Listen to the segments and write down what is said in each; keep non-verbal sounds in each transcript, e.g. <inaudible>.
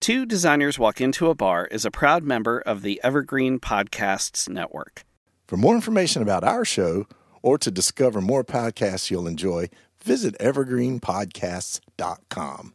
Two Designers Walk Into a Bar is a proud member of the Evergreen Podcasts Network. For more information about our show or to discover more podcasts you'll enjoy, visit evergreenpodcasts.com.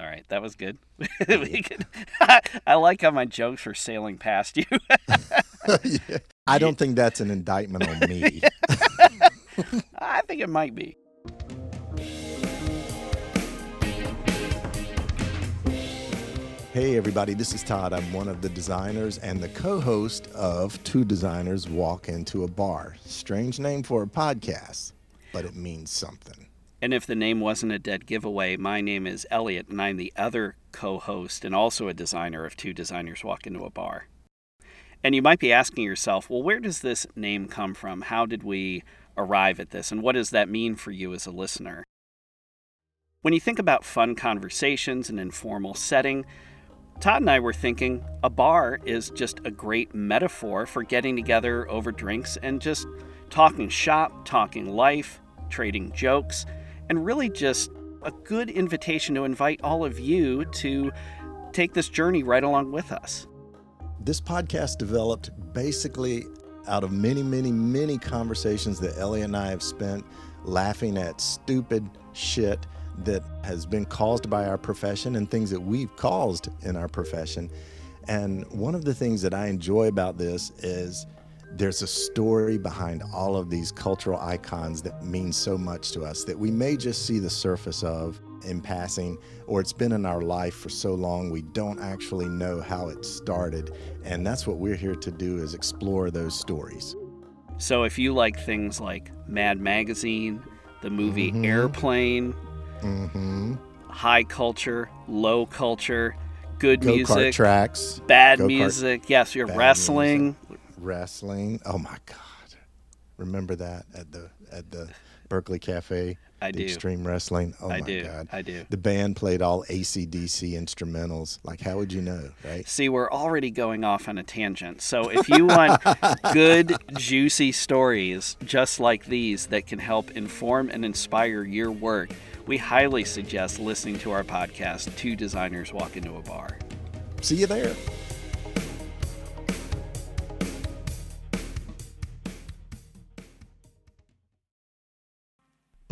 All right, that was good. <laughs> could, <laughs> I like how my jokes were sailing past you. Yeah. <laughs> I don't think that's an indictment on me. I think it might be. Hey, everybody, this is Todd. I'm one of the designers and the co host of Two Designers Walk Into a Bar. Strange name for a podcast, but it means something. And if the name wasn't a dead giveaway, my name is Elliot, and I'm the other co host and also a designer of Two Designers Walk Into a Bar. And you might be asking yourself, well, where does this name come from? How did we arrive at this? And what does that mean for you as a listener? When you think about fun conversations and informal setting, Todd and I were thinking a bar is just a great metaphor for getting together over drinks and just talking shop, talking life, trading jokes, and really just a good invitation to invite all of you to take this journey right along with us. This podcast developed basically out of many, many, many conversations that Ellie and I have spent laughing at stupid shit that has been caused by our profession and things that we've caused in our profession. And one of the things that I enjoy about this is there's a story behind all of these cultural icons that mean so much to us that we may just see the surface of in passing or it's been in our life for so long we don't actually know how it started and that's what we're here to do is explore those stories So if you like things like Mad Magazine, the movie Airplane, mm-hmm. high culture, low culture, good go-kart music, tracks bad go-kart- music, yes, you're bad wrestling. Wrestling oh my god remember that at the at the berkeley cafe I the do. extreme wrestling oh I my do. god I do. the band played all acdc instrumentals like how would you know right See, we're already going off on a tangent. So if you want <laughs> good, juicy stories just like these that can help inform and inspire your work, we highly suggest listening to our podcast, Two Designers Walk Into a Bar. see you there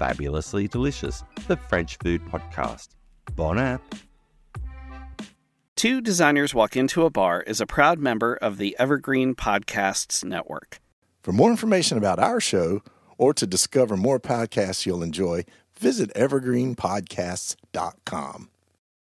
Fabulously Delicious, the French food podcast. Bon app! Two Designers Walk Into a Bar is a proud member of the Evergreen Podcasts Network. For more information about our show or to discover more podcasts you'll enjoy, visit evergreenpodcasts.com.